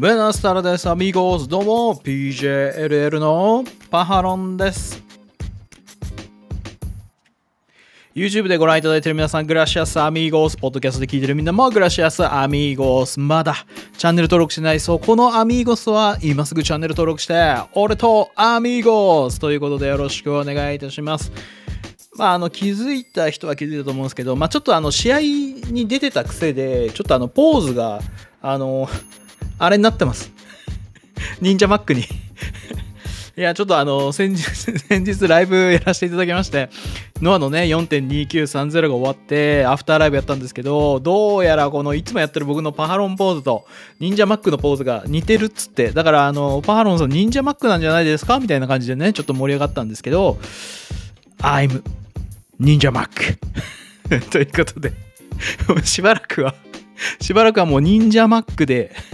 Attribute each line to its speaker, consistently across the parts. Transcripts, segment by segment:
Speaker 1: ブナスタラです、アミゴーズ。どうも、PJLL のパハロンです。YouTube でご覧いただいている皆さん、グラシアスアミーゴース、ポッドキャストで聞いているみんなも、グラシアスアミーゴース、まだチャンネル登録してないそう、このアミーゴスは今すぐチャンネル登録して、俺とアミーゴースということでよろしくお願いいたします。まあ、あの気づいた人は気づいたと思うんですけど、まあ、ちょっとあの試合に出てた癖で、ちょっとあのポーズが、あの、あれになってます。忍者マックに。いや、ちょっとあの、先日、先日ライブやらせていただきまして、ノアのね、4.2930が終わって、アフターライブやったんですけど、どうやらこの、いつもやってる僕のパハロンポーズと、忍者マックのポーズが似てるっつって、だからあの、パハロンさん忍者マックなんじゃないですか？みたいな感じでね、ちょっと盛り上がったんですけど、I'm 忍者マック。ということで、しばらくは、しばらくはもう忍者マックで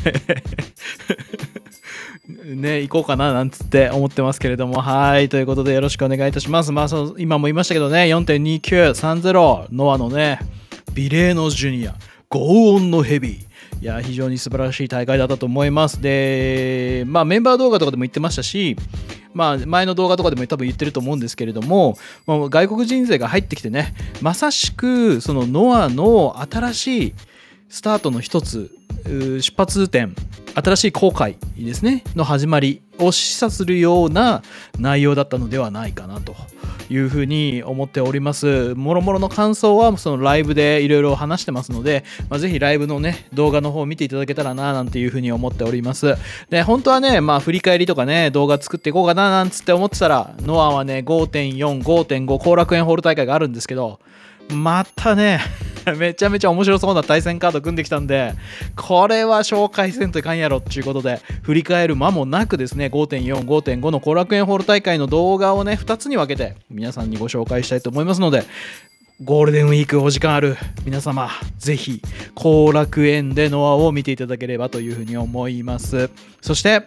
Speaker 1: ね、行こうかななんつって思ってますけれども、はい、ということでよろしくお願いいたします。まあ、そ今も言いましたけどね、4.2930、ノアのね、ビレーノジュニア、ゴーオンのヘビー。いや、非常に素晴らしい大会だったと思います。で、まあ、メンバー動画とかでも言ってましたし、まあ、前の動画とかでも多分言ってると思うんですけれども、まあ、外国人勢が入ってきてね、まさしく、そのノアの新しいスタートの一つ、出発点、新しい航海ですね、の始まりを示唆するような内容だったのではないかなというふうに思っております。もろもろの感想はそのライブでいろいろ話してますので、まあ、ぜひライブのね、動画の方を見ていただけたらななんていうふうに思っております。で、本当はね、まあ振り返りとかね、動画作っていこうかななんつって思ってたら、ノアはね、5.4、5.5、後楽園ホール大会があるんですけど、またね、めちゃめちゃ面白そうな対戦カード組んできたんで、これは紹介せんといかんやろっていうことで、振り返る間もなくですね、5.4、5.5の後楽園ホール大会の動画をね、2つに分けて皆さんにご紹介したいと思いますので、ゴールデンウィークお時間ある皆様、ぜひ後楽園でノアを見ていただければというふうに思います。そして、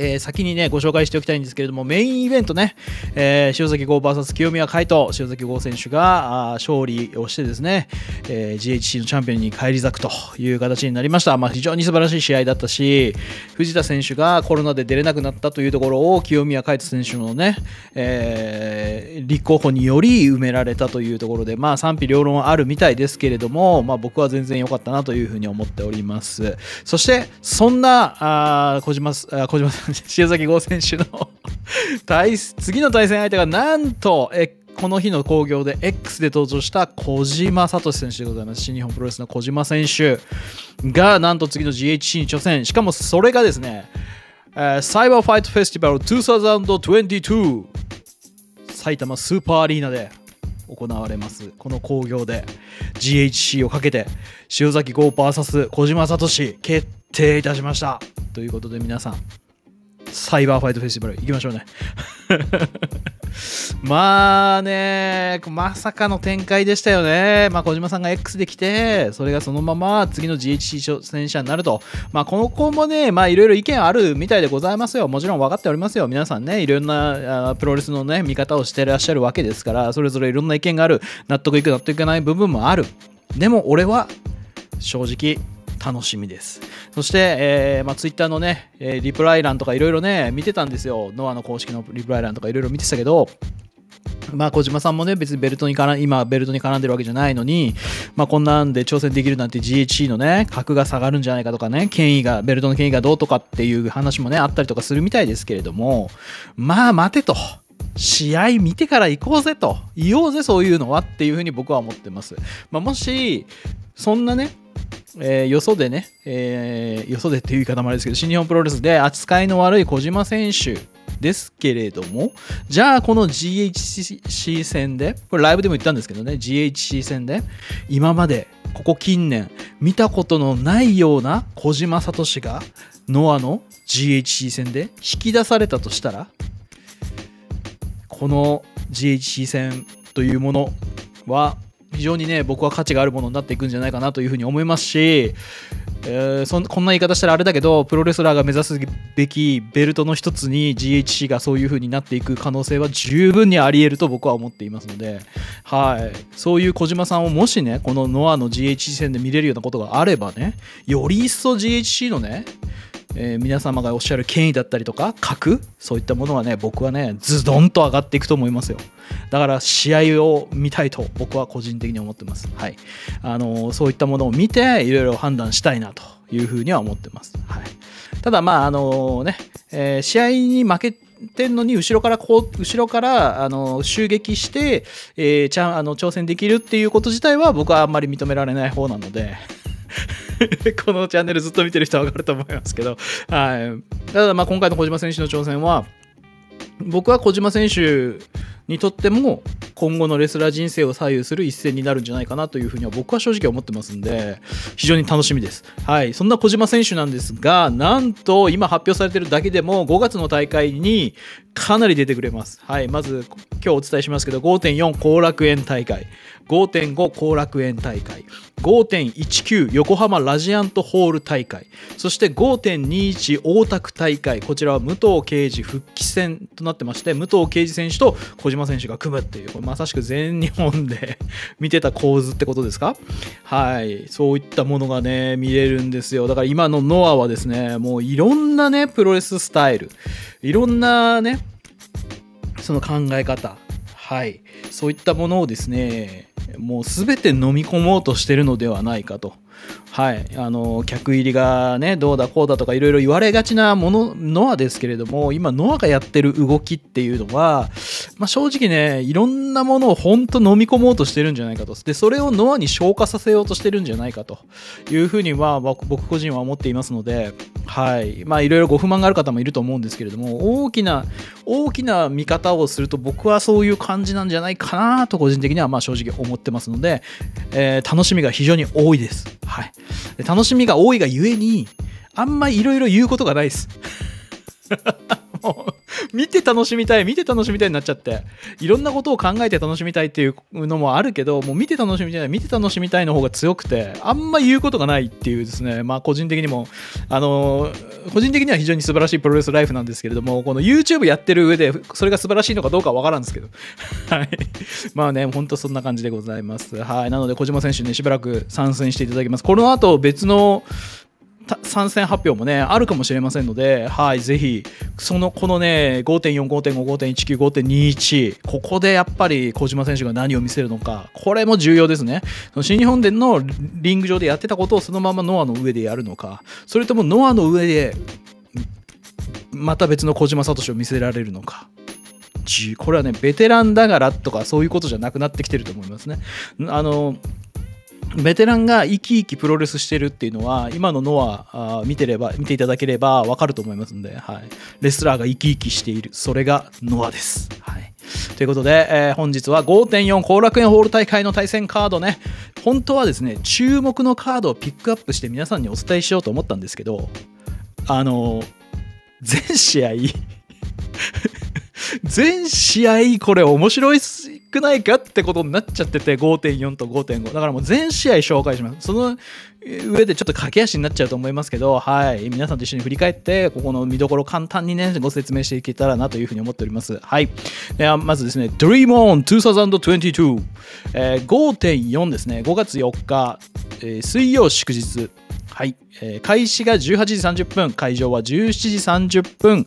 Speaker 1: えー先にね、ご紹介しておきたいんですけれども、メインイベントね、えー塩崎豪 VS 清宮海斗、塩崎豪選手が勝利をしてですね、えー GHC のチャンピオンに返り咲くという形になりました。まあ、非常に素晴らしい試合だったし、藤田選手がコロナで出れなくなったというところを清宮海斗選手のね、えー立候補により埋められたというところで、まあ、賛否両論あるみたいですけれども、まあ、僕は全然良かったなというふうに思っております。そして、そんな、あ小島、あ小島さん、塩崎豪選手の 対次の対戦相手がなんと、えこの日の興行で X で登場した小島聡選手でございます。新日本プロレスの小島選手がなんと次の GHC に挑戦。しかもそれがですね、えサイバーファイトフェスティバル2022埼玉スーパーアリーナで行われますこの興行で GHC をかけて塩崎豪 VS 小島聡決定いたしましたということで皆さんサイバーファイトフェスティバル行きましょうね。まあねまさかの展開でしたよね、まあ、小島さんが X で来てそれがそのまま次の GHC 挑戦者になると、まあ、この子もねまあいろいろ意見あるみたいでございますよ。もちろん分かっておりますよ皆さんね。いろんなあプロレスのね見方をしてらっしゃるわけですからそれぞれいろんな意見がある。納得いく納得いかない部分もある。でも俺は正直楽しみです。そして、えーまあ、ツイッターのね、えリプライ欄とかいろいろね見てたんですよ。ノアの公式のリプライ欄とかいろいろ見てたけどまあ小島さんもね別にベルトに絡ん今ベルトに絡んでるわけじゃないのに、まあ、こんなんで挑戦できるなんて GHC のね格が下がるんじゃないかとかね権威がベルトの権威がどうとかっていう話もねあったりとかするみたいですけれどもまあ待てと。試合見てから行こうぜと。言おうぜそういうのはっていうふうに僕は思ってます、まあ、もしそんなねえーよそでね、えーよそでっていう言い方もあれですけど、新日本プロレスで扱いの悪い小島選手ですけれども、じゃあこの GHC 戦で、これライブでも言ったんですけどね、GHC 戦で、今まで、ここ近年、見たことのないような小島聡が、ノアの GHC 戦で引き出されたとしたら、この GHC 戦というものは非常にね僕は価値があるものになっていくんじゃないかなというふうに思いますし、えーそんこんな言い方したらあれだけどプロレスラーが目指すべきベルトの一つに GHC がそういうふうになっていく可能性は十分にあり得ると僕は思っていますので、はい、そういう小島さんをもしねこのノアの GHC 戦で見れるようなことがあればねより一層 GHC のねえー、皆様がおっしゃる権威だったりとか格そういったものはね僕はねズドンと上がっていくと思いますよ。だから試合を見たいと僕は個人的に思ってます。はい。あのー、そういったものを見ていろいろ判断したいなというふうには思ってます。はい。ただまああのね、えー、試合に負けてんのに後ろからこう後ろからあの襲撃して、えー、ちゃあの挑戦できるっていうこと自体は僕はあんまり認められない方なので。このチャンネルずっと見てる人は分かると思いますけど、はい、ただまあ今回の小島選手の挑戦は僕は小島選手にとっても今後のレスラー人生を左右する一戦になるんじゃないかなというふうには僕は正直思ってますんで非常に楽しみです。はい、そんな小島選手なんですがなんと今発表されてるだけでも5月の大会にかなり出てくれます。はい、まず今日お伝えしますけど5.4後楽園大会。5.5後楽園大会5.19横浜ラジアントホール大会そして5.21大田区大会こちらは武藤敬司復帰戦となってまして武藤敬司選手と小島選手が組むっていうまさしく全日本で 見てた構図ってことですか？はいそういったものがね見れるんですよ。だから今のノアはですねもういろんなねプロレススタイルいろんなねその考え方はいそういったものをですねもう全て飲み込もうとしてるのではないかと。はい、あの客入りがねどうだこうだとかいろいろ言われがちなものノアですけれども今ノアがやってる動きっていうのは、まあ、正直ねいろんなものを本当飲み込もうとしてるんじゃないかと。でそれをノアに消化させようとしてるんじゃないかと。いうふうには僕個人は思っていますのではい。まあいろいろご不満がある方もいると思うんですけれども大きな大きな見方をすると僕はそういう感じなんじゃないかなと個人的にはまあ正直思ってますので、えー、楽しみが非常に多いです。はい、楽しみが多いがゆえにあんまいろいろ言うことがないです。も 見て楽しみたい見て楽しみたいになっちゃって。いろんなことを考えて楽しみたいっていうのもあるけどもう見て楽しみたい見て楽しみたいの方が強くてあんま言うことがないっていうですね。まあ個人的にもあの個人的には非常に素晴らしいプロレスライフなんですけれどもこの YouTube やってる上でそれが素晴らしいのかどうかわからんですけど。はい。まあねほんとそんな感じでございます。はい。なので小島選手ねしばらく参戦していただきます。この後別の参戦発表もねあるかもしれませんので、はい、ぜひそのこのね5.4、5.5、5.19、5.21ここでやっぱり小島選手が何を見せるのかこれも重要ですね。新日本でのリング上でやってたことをそのままノアの上でやるのかそれともノアの上でまた別の小島聡を見せられるのかこれはねベテランだからとかそういうことじゃなくなってきてると思いますね。あのベテランが生き生きプロレスしてるっていうのは今のノア見てれば見ていただければわかると思いますんで、はい、レスラーが生き生きしているそれがノアです、はい、ということで、えー、本日は5.4後楽園ホール大会の対戦カードね。本当はですね注目のカードをピックアップして皆さんにお伝えしようと思ったんですけどあの全試合 全試合これ面白いくないかってことになっちゃってて5.4と5.5だからもう全試合紹介します。その上でちょっと駆け足になっちゃうと思いますけどはい。皆さんと一緒に振り返ってここの見どころ簡単にねご説明していけたらなというふうに思っております。はい。ではまずですね Dream On 2022、えー、5.4ですね。5月4日、えー、水曜祝日。はい、えー、開始が18時30分。会場は17時30分。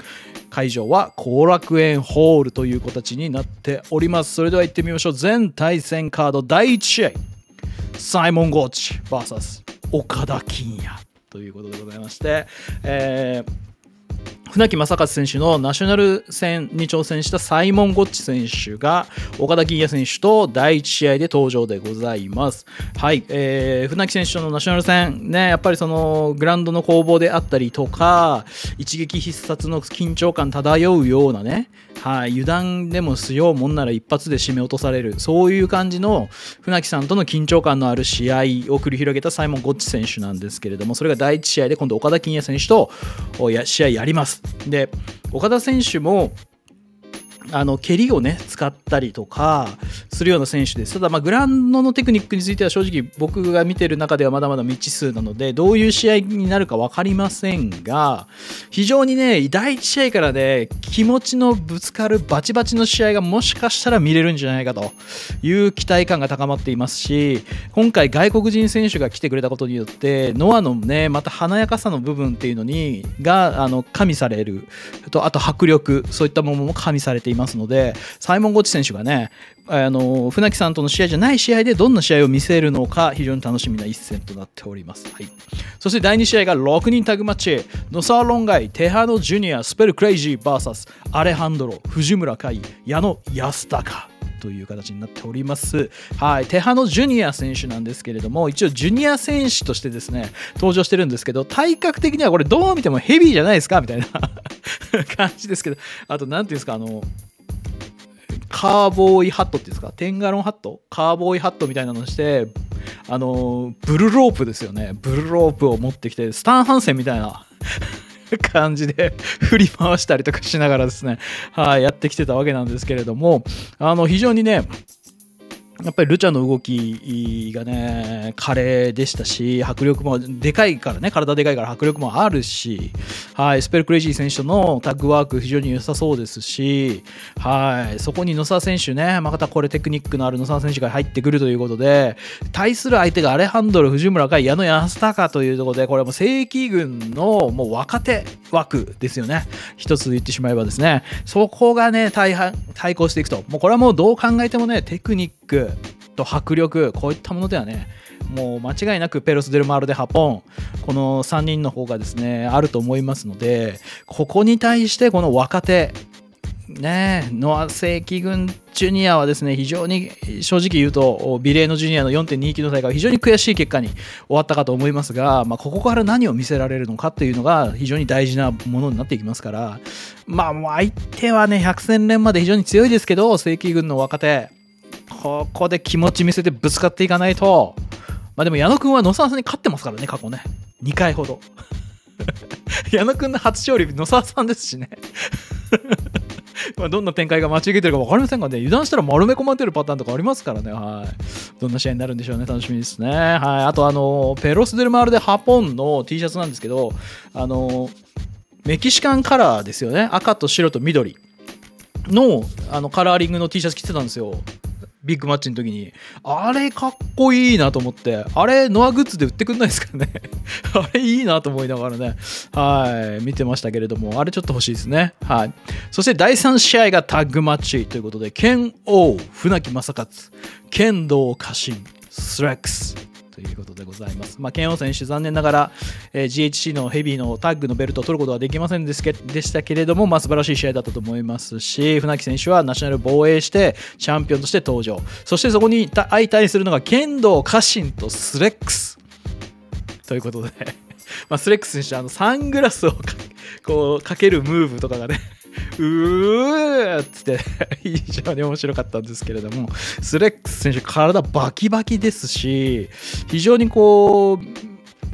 Speaker 1: 会場は後楽園ホールという形になっております。それでは行ってみましょう。全対戦カード第1試合。サイモン・ゴーチ VS 岡田金也ということでございまして、えー船木正和選手のナショナル戦に挑戦したサイモン・ゴッチ選手が岡田銀也選手と第1試合で登場でございます。はい、えー、船木選手とのナショナル戦、ね、やっぱりそのグラウンドの攻防であったりとか、一撃必殺の緊張感漂うようなね、はい、油断でもしようもんなら一発で締め落とされる、そういう感じの船木さんとの緊張感のある試合を繰り広げたサイモン・ゴッチ選手なんですけれども、それが第1試合で今度岡田金也選手と試合やります。で岡田選手もあの蹴りをね使ったりとかするような選手です。ただまあグラウンドのテクニックについては正直僕が見てる中ではまだまだ未知数なのでどういう試合になるか分かりませんが非常にね第1試合からね気持ちのぶつかるバチバチの試合がもしかしたら見れるんじゃないかという期待感が高まっていますし今回外国人選手が来てくれたことによってノアのねまた華やかさの部分っていうのにがあの加味される。とあと迫力そういったものも加味されていますのでサイモン・ゴッチ選手がねあの船木さんとの試合じゃない試合でどんな試合を見せるのか非常に楽しみな一戦となっております、はい、そして第2試合が6人タグマッチ。ノサーロンガイテハノジュニアスペルクレイジー VS アレハンドロ藤村海矢野安高という形になっております。はい。テハノジュニア選手なんですけれども、一応ジュニア選手としてですね、登場してるんですけど、体格的にはこれどう見てもヘビーじゃないですか？みたいな 感じですけど、あと、何ていうんですか、あの、カーボーイハットっていうんですか？テンガロンハット？カーボーイハットみたいなのして、あの、ブルロープですよね。ブルロープを持ってきて、スタンハンセンみたいな 感じで 振り回したりとかしながらですね、はい、やってきてたわけなんですけれども、あの、非常にね、やっぱりルチャの動きがね、華麗でしたし、迫力もでかいからね、体でかいから迫力もあるし、はい、スペルクレイジー選手とのタッグワーク非常に良さそうですし、はい、そこに野沢選手ね、またこれテクニックのある野沢選手が入ってくるということで、対する相手がアレハンドル、藤村海、矢野安高というところで、これも正規軍のもう若手枠ですよね。一つ言ってしまえばですね、そこがね、対対抗していくと。もうこれはもうどう考えてもね、テクニック、と迫力こういったものではねもう間違いなくペロス・デル・マールでハポン。この3人の方がですねあると思いますのでここに対してこの若手ねノア正規軍ジュニアはですね非常に正直言うとビレーノジュニアの4.29の大会は非常に悔しい結果に終わったかと思いますが、まあ、ここから何を見せられるのかっていうのが非常に大事なものになっていきますからまあ相手はね百戦錬まで非常に強いですけど正規軍の若手。ここで気持ち見せてぶつかっていかないと、まあでも矢野くんは野沢さんに勝ってますからね、過去ね。2回ほど。矢野くんの初勝利、野沢さんですしね。まあどんな展開が待ち受けてるか分かりませんがね、油断したら丸め込まれてるパターンとかありますからね、はい。どんな試合になるんでしょうね、楽しみですね。はい。あと、あの、ペロス・デル・マールでハポンの T シャツなんですけど、あの、メキシカンカラーですよね。赤と白と緑のあのカラーリングの T シャツ着てたんですよ。ビッグマッチの時に。あれかっこいいなと思って、あれノアグッズで売ってくんないですかね？あれいいなと思いながらね、はい、見てましたけれども、あれちょっと欲しいですね。はい。そして第3試合がタッグマッチということで、剣王船木正勝、剣道家臣、スレックス。ということでございます。まあ、ケンオ選手、残念ながら、えー、GHC のヘビーのタッグのベルトを取ることはできませんでしたけれども、まあ、素晴らしい試合だったと思いますし、船木選手はナショナル防衛して、チャンピオンとして登場。そしてそこに相対するのが剣道家臣とスレックス。ということで まあ、スレックス選手、あのサングラスをこうかけるムーブとかがねうーっつって 非常に面白かったんですけれども、スレックス選手、体バキバキですし、非常にこう、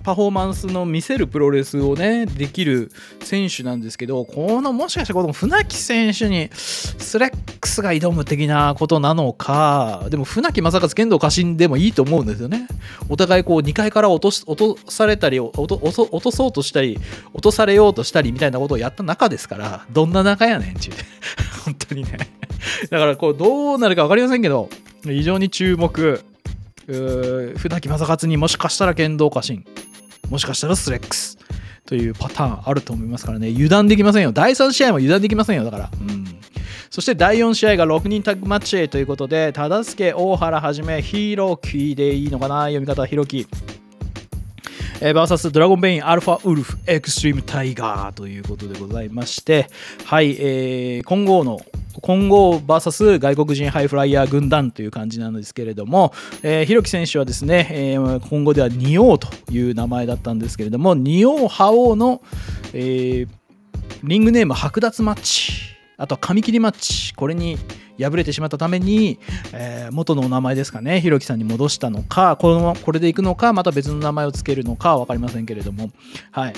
Speaker 1: パフォーマンスの見せるプロレスをね、できる選手なんですけど、このもしかしてこの船木選手にスレックスが挑む的なことなのか、でも船木正和剣道家臣でもいいと思うんですよね。お互いこう2階から落と落とされたり落と、落とそうとしたり、落とされようとしたりみたいなことをやった中ですから、どんな仲やねんちゅう。本当にね。だからこうどうなるか分かりませんけど、非常に注目。船木正勝にもしかしたら剣道家臣もしかしたらスレックスというパターンあると思いますからね、油断できませんよ。第3試合も油断できませんよ、だから。うん。そして第4試合が6人タッグマッチへということで、忠助、大原はじめ、ヒーローキーでいいのかな？読み方はヒロキ。えー、バーサスドラゴンベインアルファウルフエクストリームタイガーということでございまして、はい、えー、今後の混合 VS 外国人ハイフライヤー軍団という感じなんですけれども、えー、ひろき選手はですね、えー、今後では仁王という名前だったんですけれども、仁王覇王の、えー、リングネーム剥奪マッチ、あとは紙切りマッチ、これに敗れてしまったために、えー、元のお名前ですかね、ひろきさんに戻したのか、このこれでいくのか、また別の名前を付けるのか分かりませんけれども、はい。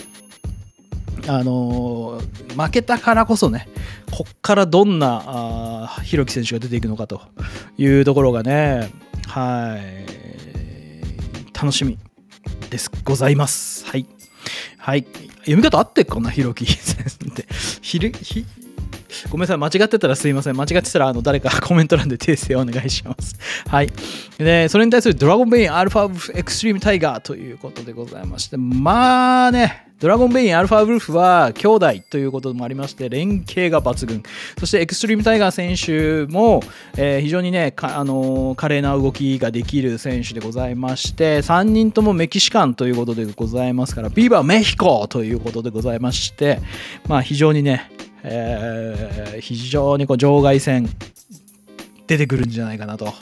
Speaker 1: あのー、負けたからこそね、こっからどんなあひろき選手が出ていくのかというところがね、はい、楽しみです。ございます。はい。はい。読み方合ってっかな、ひろき先生って。ひる、ひ、ごめんなさい、間違ってたらすいません。間違ってたら、あの、誰かコメント欄で訂正をお願いします。はい。で、それに対するドラゴンベインアルファエクストリームタイガーということでございまして、まあね、ドラゴンベインアルファウルフは兄弟ということもありまして、連携が抜群。そしてエクストリームタイガー選手も、えー、非常にね、あのー、華麗な動きができる選手でございまして、3人ともメキシカンということでございますから、ビーバーメヒコということでございまして、まあ非常にね、えー、非常にこう場外戦出てくるんじゃないかなと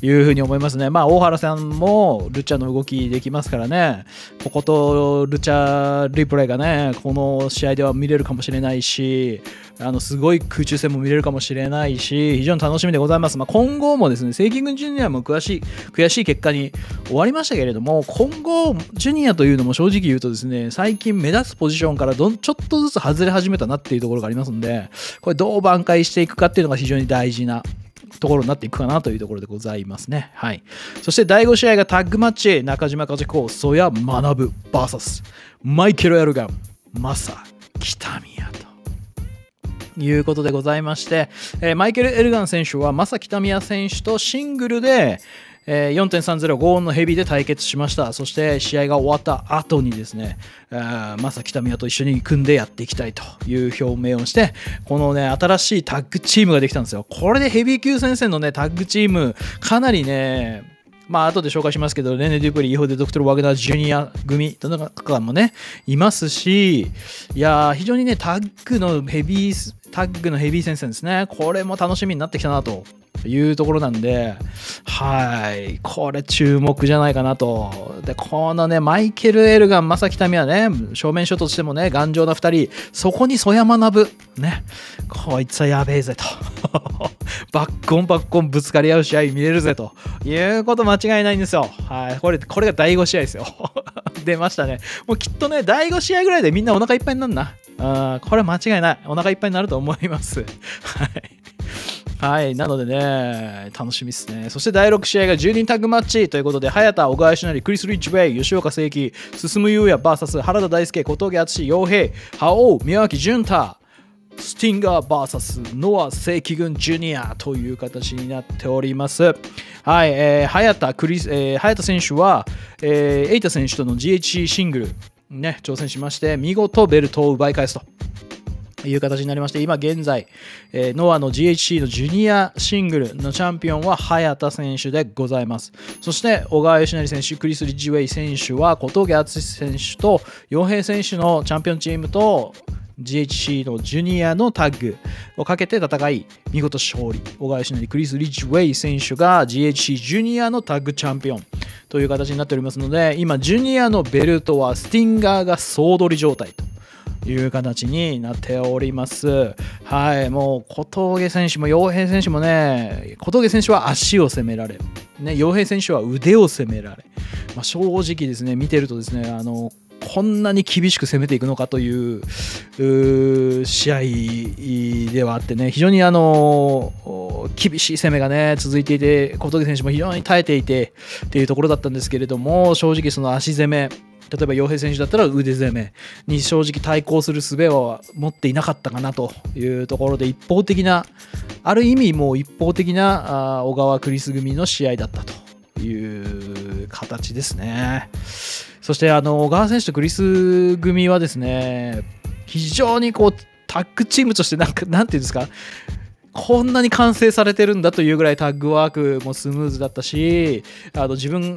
Speaker 1: いうふうに思いますね。まあ、大原さんもルチャの動きできますからね、こことルチャリプレイがね、この試合では見れるかもしれないし、あのすごい空中戦も見れるかもしれないし、非常に楽しみでございます。まあ、今後もですね、正規軍ジュニアも悔しい悔しい結果に終わりましたけれども、今後、ジュニアというのも正直言うとですね、最近目立つポジションからどんちょっとずつ外れ始めたなっていうところがありますんで、これどう挽回していくかっていうのが非常に大事なところになっていくかなというところでございますね。はい。そして第5試合がタッグマッチ、中島和子、曽谷学 VS マイケル・エルガン、マサ、北宮と。いうことでございまして、えー、マイケル・エルガン選手は正北宮選手とシングルで、えー、4.30 5音のヘビーで対決しましたそして試合が終わった後にですね、えー、まさ北宮と一緒に組んでやっていきたいという表明をしてこのね新しいタッグチームができたんですよこれでヘビー級戦線のねタッグチームかなりねまあ、後で紹介しますけど、レネ・デュプリ、イホデ・ドクトル・ワグナー・ジュニア組とかもね、いますし、いや非常にね、タッグのヘビー、タッグのヘビー戦線ですね。これも楽しみになってきたなとというところなんで、はい、これ注目じゃないかなと。で、このね、マイケル・エルガン、正木民はね、正面書としてもね、頑丈な2人、そこに曽山学、ね、こいつはやべえぜと。バッコンバッコンぶつかり合う試合見れるぜということ間違いないんですよ。はい、これ、これが第5試合ですよ。出ましたね。もうきっとね、第5試合ぐらいでみんなお腹いっぱいになるな。あこれ間違いない。お腹いっぱいになると思います。はい。はい。なのでね、楽しみですね。そして第6試合が10人タッグマッチということで、早田、小川義成、クリス・リッチウェイ、吉岡聖輝、進む優也 VS 原田大輔、小峠敦、洋平、覇王、宮脇潤太、スティンガー VS ノア正規軍ジュニアという形になっております。はい、えー、早田クリス、えー、早田選手は、えー、エイタ選手との GHC シングル、ね、挑戦しまして、見事ベルトを奪い返すと。いう形になりまして、今現在、えー、ノアの GHC のジュニアシングルのチャンピオンは早田選手でございます。そして、小川義成選手、クリス・リッジウェイ選手は小峠敦選手と洋平選手のチャンピオンチームと GHC のジュニアのタッグをかけて戦い、見事勝利。小川義成、クリス・リッジウェイ選手が GHC ジュニアのタッグチャンピオンという形になっておりますので、今、ジュニアのベルトはスティンガーが総取り状態と。いう形になっております。はい、もう小峠選手も洋平選手もね、小峠選手は足を攻められ、ね、洋平選手は腕を攻められ、まあ、正直ですね、見てるとですね、あのこんなに厳しく攻めていくのかという試合ではあってね、非常にあの厳しい攻めがね続いていて、小峠選手も非常に耐えていてっていうところだったんですけれども、正直その足攻め、例えば洋平選手だったら腕攻めに正直対抗する術は持っていなかったかなというところで一方的なある意味もう一方的な小川クリス組の試合だったという形ですね。そしてあの小川選手とクリス組はですね非常にこうタッグチームとしてなんかなんていうんですかこんなに完成されてるんだというぐらいタッグワークもスムーズだったしあの自分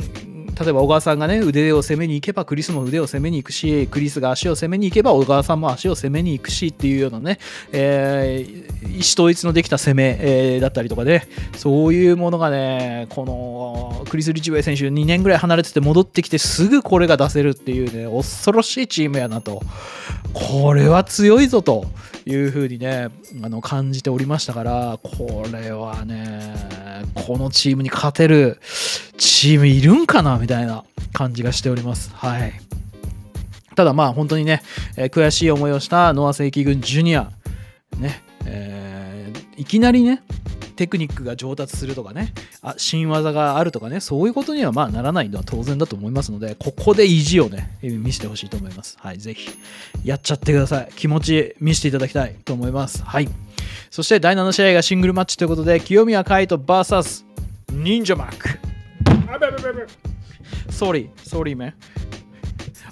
Speaker 1: 例えば小川さんがね腕を攻めに行けばクリスも腕を攻めに行くしクリスが足を攻めに行けば小川さんも足を攻めに行くしっていうようなね、えー、意思統一のできた攻め、えー、だったりとかね。そういうものがねこのクリス・リチウェイ選手2年ぐらい離れてて戻ってきてすぐこれが出せるっていうね恐ろしいチームやなと。これは強いぞというふうにねあの感じておりましたからこれはねこのチームに勝てるチームいるんかなみたいな感じがしております。はい。ただまあ本当にね、えー悔しい思いをしたノア正規軍ジュニア、ね、えーいきなりね、テクニックが上達するとかね、あ新技があるとかね、そういうことにはまあならないのは当然だと思いますので、ここで意地をね、見せてほしいと思います。はい、ぜひ、やっちゃってください。気持ち見せていただきたいと思います。はい。そして第7試合がシングルマッチということで、清宮海斗 VS 忍者マック。 Sorry、sorry め。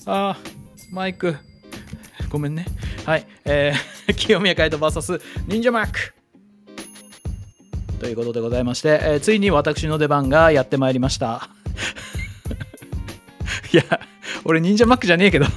Speaker 1: あー、マイク。ごめんね。はい。えー、清宮海斗 VS 忍者マック。ということでございまして、えーついに私の出番がやってまいりました。いや、俺忍者マックじゃねえけど。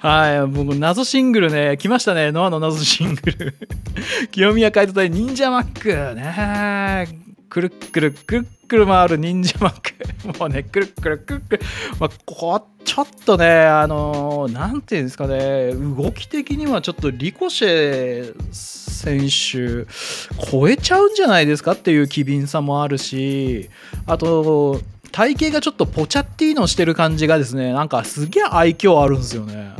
Speaker 1: はい、もう謎シングルね、来ましたね、ノアの謎シングル。清宮海斗対忍者マックね。くるくるくるくる回る忍者マック。もうね、くるくるくるくる。まあ、こちょっとね、あのーなんていうんですかね、動き的にはちょっとリコシェ選手、超えちゃうんじゃないですかっていう機敏さもあるし、あと、体型がちょっとポチャッティーノしてる感じがですね、なんかすげえ愛嬌あるんですよね。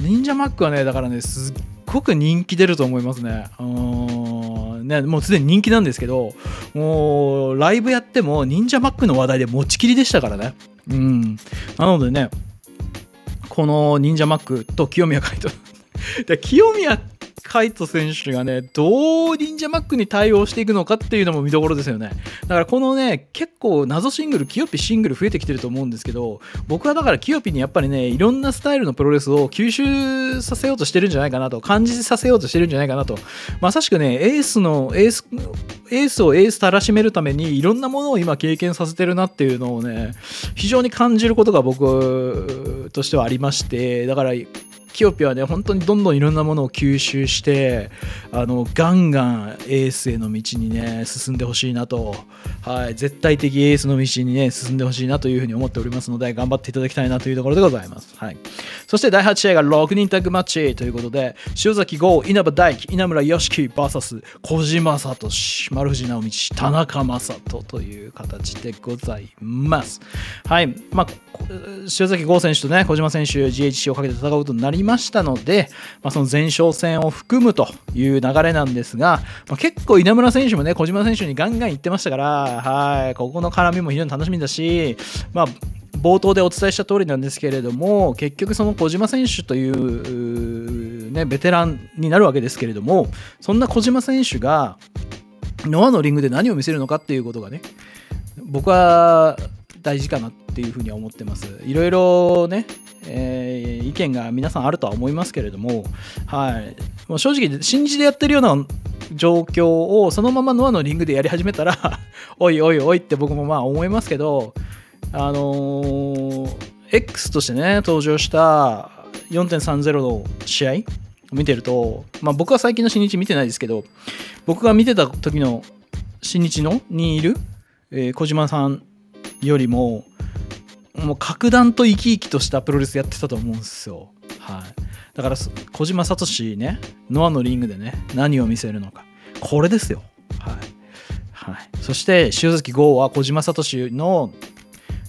Speaker 1: 忍者マックはね、だからね、すっごく人気出ると思いますね。うんねもうすでに人気なんですけど、もうライブやっても忍者マックの話題で持ちきりでしたからね。うん。なのでね、この忍者マックと清宮海斗。で清宮海斗選手がね、どう忍者マックに対応していくのかっていうのも見どころですよね。だからこのね、結構謎シングル、キヨピシングル増えてきてると思うんですけど、僕はだからキヨピにやっぱりね、いろんなスタイルのプロレスを吸収させようとしてるんじゃないかなと、感じさせようとしてるんじゃないかなと。まさしくね、エースの、エース、エースをエースたらしめるためにいろんなものを今経験させてるなっていうのをね、非常に感じることが僕としてはありまして、だから、キヨピはね、本当にどんどんいろんなものを吸収して、あの、ガンガンエースへの道にね、進んでほしいなと、はい、絶対的エースの道にね、進んでほしいなというふうに思っておりますので、頑張っていただきたいなというところでございます。はい。そして第8試合が6人タッグマッチということで、塩崎豪、稲葉大輝、稲村良樹 VS 小島聡、丸藤直道、田中将人という形でございます。はい。まあ、塩崎豪選手とね、小島選手、GHC をかけて戦うことになりましたので、まあ、その前哨戦を含むという流れなんですが、まあ、結構稲村選手もね、小島選手にガンガン言ってましたから、はい。ここの絡みも非常に楽しみだし、まあ、冒頭でお伝えした通りなんですけれども結局その小島選手というね、ベテランになるわけですけれどもそんな小島選手がノアのリングで何を見せるのかっていうことがね僕は大事かなっていうふうに思ってます。いろいろね、えー意見が皆さんあるとは思いますけれども、はい、もう正直新日でやってるような状況をそのままノアのリングでやり始めたら おいおいおいって僕もまあ思いますけどあのー X としてね登場した4.30の試合見てると、まあ、僕は最近の新日見てないですけど僕が見てた時の新日のにいる、えー小島さんよりももう格段と生き生きとしたプロレスやってたと思うんですよ。はい、だから小島聡ねノアのリングでね何を見せるのか。これですよ。はい。はい、そして塩崎豪は小島聡の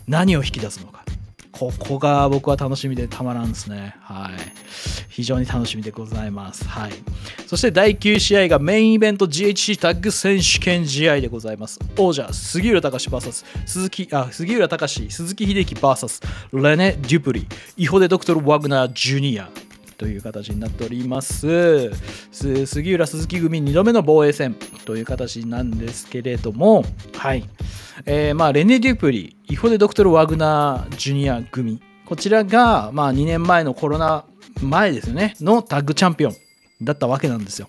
Speaker 1: 何を引き出すのか。ここが僕は楽しみでたまらんですね。はい。非常に楽しみでございます。はい。そして第9試合がメインイベント GHC タッグ選手権試合でございます。王者、杉浦隆 VS 鈴木、あ、杉浦隆、鈴木秀樹 VS レネ・デュプリ、イホデ・ドクトル・ワグナー・ジュニア。という形になっております。杉浦鈴木組2度目の防衛戦という形なんですけれども、はい。えーまあ、レネ・デュプリ、イホデ・ドクトル・ワグナー・ジュニア組。こちらが、まあ、2年前のコロナ前ですよね、のタッグチャンピオンだったわけなんですよ。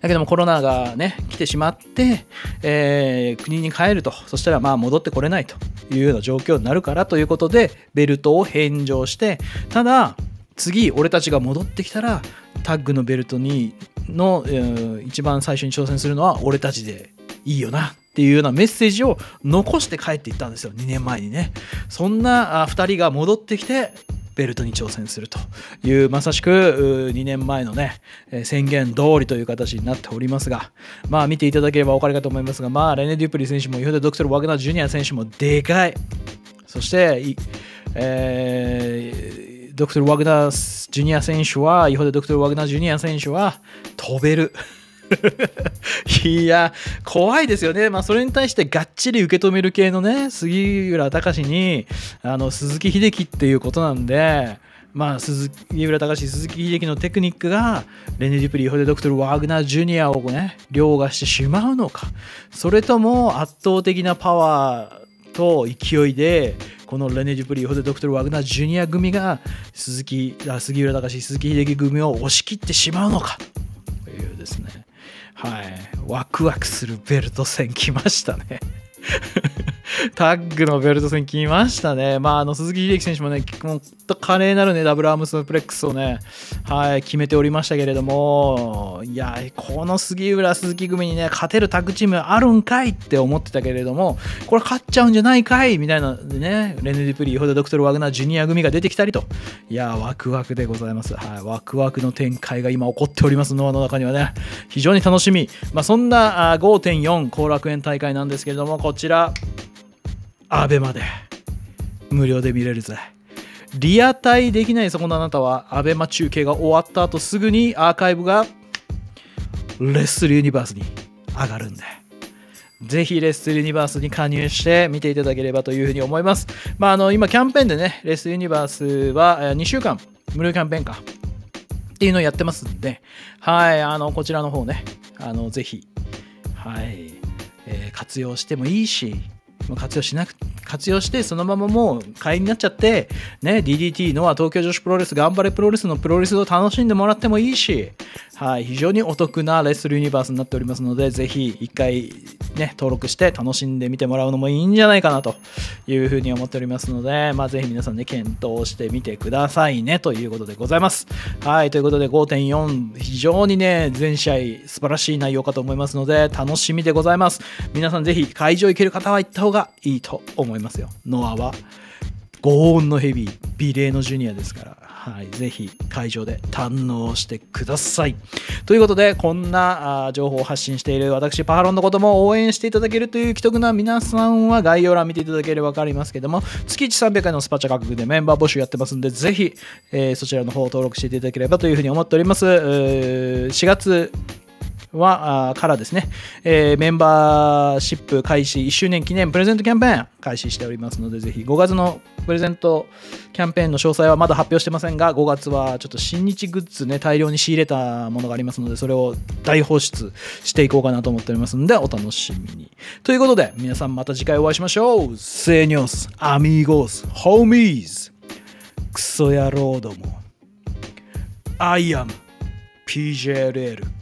Speaker 1: だけどもコロナがね、来てしまって、えー国に帰ると、そしたらまあ戻ってこれないというような状況になるからということで、ベルトを返上して、ただ、次、俺たちが戻ってきたら、タッグのベルトにの、えー一番最初に挑戦するのは俺たちでいいよなっていうようなメッセージを残して帰っていったんですよ、2年前にね。そんな2人が戻ってきて、ベルトに挑戦するというまさしく2年前のね宣言通りという形になっておりますがまあ見ていただければお分かりかと思いますがまあレネ・デュプリ選手もイホデ・ドクトル・ワグナー・ジュニア選手もでかいそしてえードクトル・ワグナージュニア選手は、イホデ・ドクトル・ワグナージュニア選手は飛べる。いや、怖いですよね。まあ、それに対してがっちり受け止める系のね、杉浦隆に、あの、鈴木秀樹っていうことなんで、まあ、鈴木浦隆鈴木秀樹のテクニックがレネ・デュプリー、ホデ・ドクトル・ワーグナー・ジュニアをね、凌駕してしまうのか、それとも圧倒的なパワーと勢いで、このレネ・デュプリー、ホデ・ドクトル・ワグナー・ジュニア組が鈴木杉浦隆、鈴木秀樹組を押し切ってしまうのか。というですね、はい、ワクワクするベルト戦来ましたね。タッグのベルト戦来ましたね。まあ、あの鈴木秀樹選手もね、もっと華麗なるね、ダブルアームスプレックスをね、はい、決めておりましたけれども、いや、この杉浦鈴木組にね、勝てるタッグチームあるんかいって思ってたけれども、これ勝っちゃうんじゃないかいみたいなね、レネ・ディプリー、ホデ・ドクトル・ワグナー・ジュニア組が出てきたりと、いや、ワクワクでございます。はい、ワクワクの展開が今起こっております、ノアの中にはね、非常に楽しみ。まあ、そんな5.4後楽園大会なんですけれども、こちら、アベマで。無料で見れるぜ。リアタイできないそこのあなたは、アベマ中継が終わった後すぐにアーカイブがレッスルユニバースに上がるんで。ぜひレッスルユニバースに加入して見ていただければというふうに思います。まあ、あの今キャンペーンでね、レッスルユニバースは2週間。無料キャンペーンか。っていうのをやってますんで、はい、あのこちらの方ね、あのぜひ、はい、えー、活用してもいいし、活用しなく活用してそのままもう会員になっちゃって、ね、DDT のは東京女子プロレス頑張れプロレスのプロレスを楽しんでもらってもいいし、はい、非常にお得なレッスルユニバースになっておりますのでぜひ一回ね登録して楽しんでみてもらうのもいいんじゃないかなというふうに思っておりますので、まあ、ぜひ皆さんね検討してみてくださいねということでございます。はいということで5.4非常にね全試合素晴らしい内容かと思いますので楽しみでございます。皆さんぜひ会場行ける方は行った方がいいと思います。いますよノアはご音のヘビー美麗のジュニアですからはい、ぜひ会場で堪能してください。ということで、こんな情報を発信している私、パハロンのことも応援していただけるという既得な皆さんは概要欄見ていただければ分かりますけども、月1300円のスパチャ価格でメンバー募集やってますんで、ぜひ、えー、そちらの方を登録していただければというふうに思っております。4月はからですね、えー、メンバーシップ開始1周年記念プレゼントキャンペーン開始しておりますので、ぜひ5月のプレゼントキャンペーンの詳細はまだ発表してませんが、5月はちょっと新日グッズね、大量に仕入れたものがありますので、それを大放出していこうかなと思っておりますので、お楽しみに。ということで、皆さんまた次回お会いしましょう。セニョス、アミーゴス、ホーミーズ、クソ野郎ども。I am PJLL。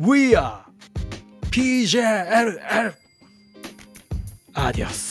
Speaker 1: We are PJLL! Adios!